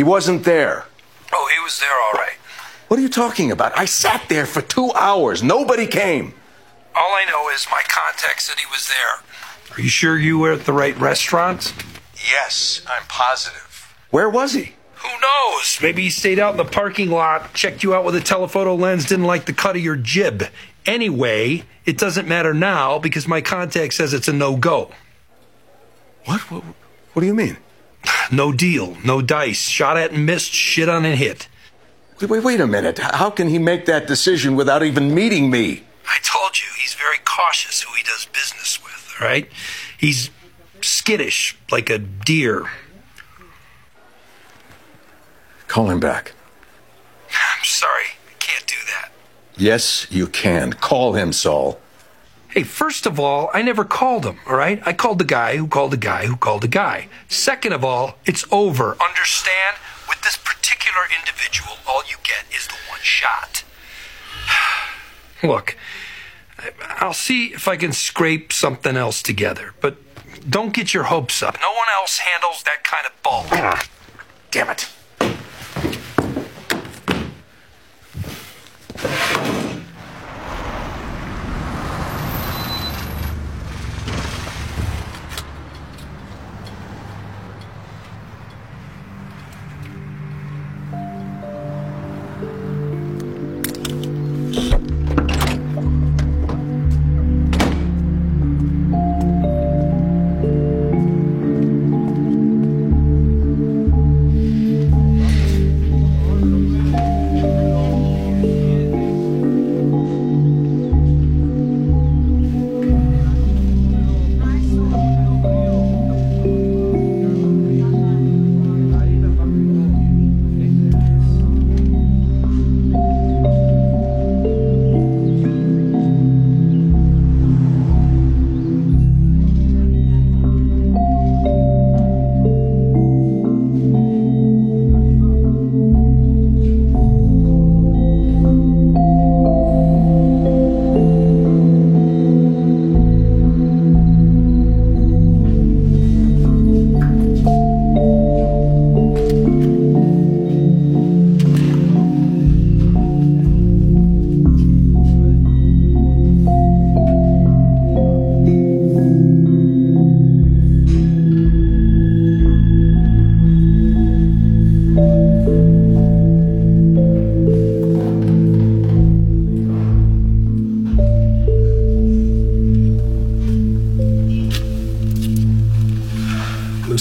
He wasn't there. Oh, he was there all right. What are you talking about? I sat there for two hours. Nobody came. All I know is my contact said he was there. Are you sure you were at the right restaurant? Yes, I'm positive. Where was he? Who knows? Maybe he stayed out in the parking lot, checked you out with a telephoto lens, didn't like the cut of your jib. Anyway, it doesn't matter now because my contact says it's a no go. What? what? What do you mean? No deal, no dice, shot at and missed, shit on and hit. Wait, wait, wait a minute. How can he make that decision without even meeting me? I told you he's very cautious who he does business with, all right? He's skittish, like a deer. Call him back. I'm sorry, I can't do that. Yes, you can. Call him, Saul. Hey, first of all, I never called him, all right? I called the guy who called the guy who called the guy. Second of all, it's over. Understand? With this particular individual, all you get is the one shot. Look, I'll see if I can scrape something else together, but don't get your hopes up. No one else handles that kind of bulk.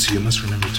you must remember to